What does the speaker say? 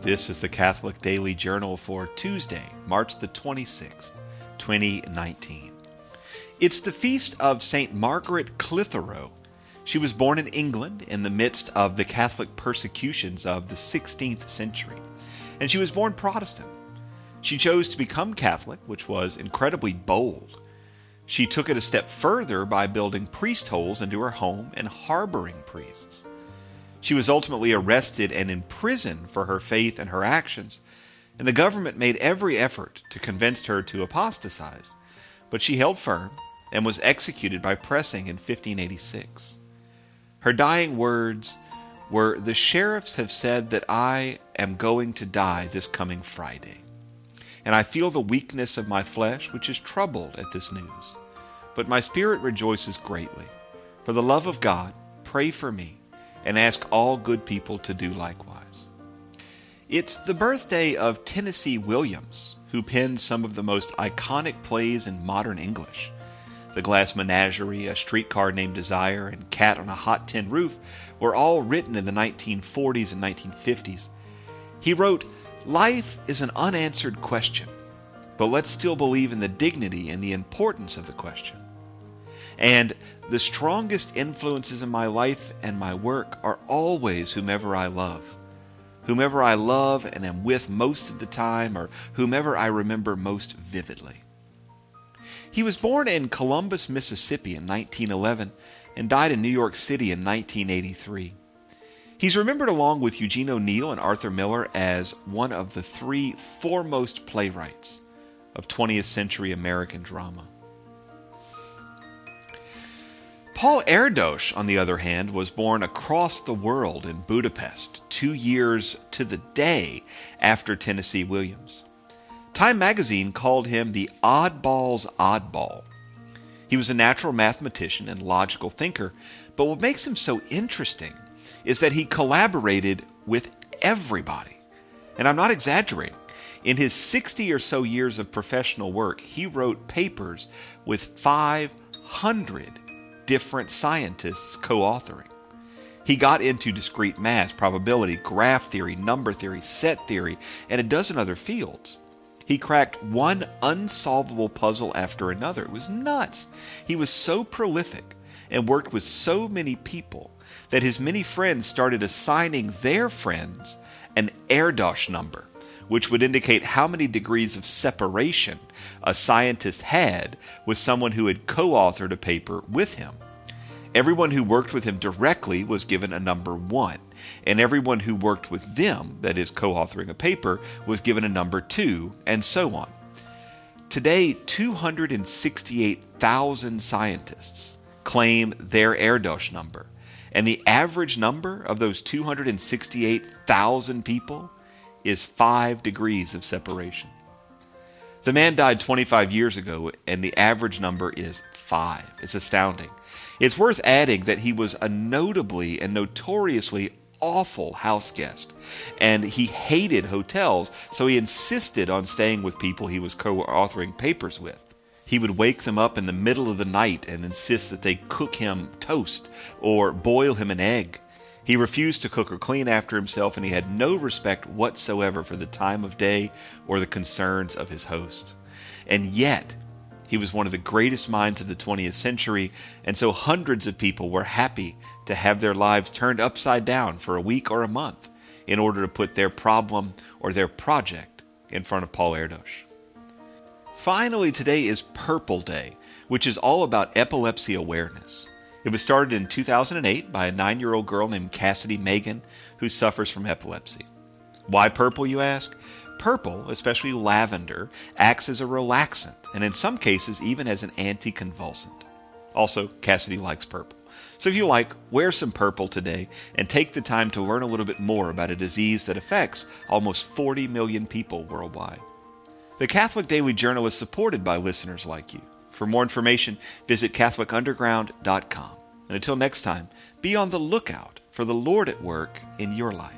This is the Catholic Daily Journal for Tuesday, March the 26th, 2019. It's the feast of St. Margaret Clitherow. She was born in England in the midst of the Catholic persecutions of the 16th century, and she was born Protestant. She chose to become Catholic, which was incredibly bold. She took it a step further by building priest holes into her home and harboring priests. She was ultimately arrested and imprisoned for her faith and her actions, and the government made every effort to convince her to apostatize, but she held firm and was executed by pressing in 1586. Her dying words were The sheriffs have said that I am going to die this coming Friday, and I feel the weakness of my flesh, which is troubled at this news. But my spirit rejoices greatly. For the love of God, pray for me and ask all good people to do likewise. It's the birthday of Tennessee Williams, who penned some of the most iconic plays in modern English. The Glass Menagerie, A Streetcar Named Desire, and Cat on a Hot Tin Roof were all written in the 1940s and 1950s. He wrote, Life is an unanswered question, but let's still believe in the dignity and the importance of the question. And the strongest influences in my life and my work are always whomever I love. Whomever I love and am with most of the time, or whomever I remember most vividly. He was born in Columbus, Mississippi in 1911 and died in New York City in 1983. He's remembered along with Eugene O'Neill and Arthur Miller as one of the three foremost playwrights of 20th century American drama. Paul Erdős, on the other hand, was born across the world in Budapest, two years to the day after Tennessee Williams. Time magazine called him the oddball's oddball. He was a natural mathematician and logical thinker, but what makes him so interesting is that he collaborated with everybody. And I'm not exaggerating. In his 60 or so years of professional work, he wrote papers with 500 different scientists co authoring. He got into discrete math, probability, graph theory, number theory, set theory, and a dozen other fields. He cracked one unsolvable puzzle after another. It was nuts. He was so prolific and worked with so many people that his many friends started assigning their friends an Erdős number which would indicate how many degrees of separation a scientist had with someone who had co authored a paper with him. Everyone who worked with him directly was given a number one, and everyone who worked with them, that is, co authoring a paper, was given a number two, and so on. Today, 268,000 scientists claim their Erdős number, and the average number of those 268,000 people is five degrees of separation. The man died 25 years ago, and the average number is five. It's astounding. It's worth adding that he was a notably and notoriously awful house guest, and he hated hotels, so he insisted on staying with people he was co authoring papers with. He would wake them up in the middle of the night and insist that they cook him toast or boil him an egg. He refused to cook or clean after himself, and he had no respect whatsoever for the time of day or the concerns of his hosts. And yet, he was one of the greatest minds of the 20th century, and so hundreds of people were happy to have their lives turned upside down for a week or a month in order to put their problem or their project in front of Paul Erdős. Finally, today is Purple Day, which is all about epilepsy awareness. It was started in 2008 by a nine year old girl named Cassidy Megan who suffers from epilepsy. Why purple, you ask? Purple, especially lavender, acts as a relaxant and in some cases even as an anticonvulsant. Also, Cassidy likes purple. So if you like, wear some purple today and take the time to learn a little bit more about a disease that affects almost 40 million people worldwide. The Catholic Daily Journal is supported by listeners like you. For more information, visit CatholicUnderground.com. And until next time, be on the lookout for the Lord at work in your life.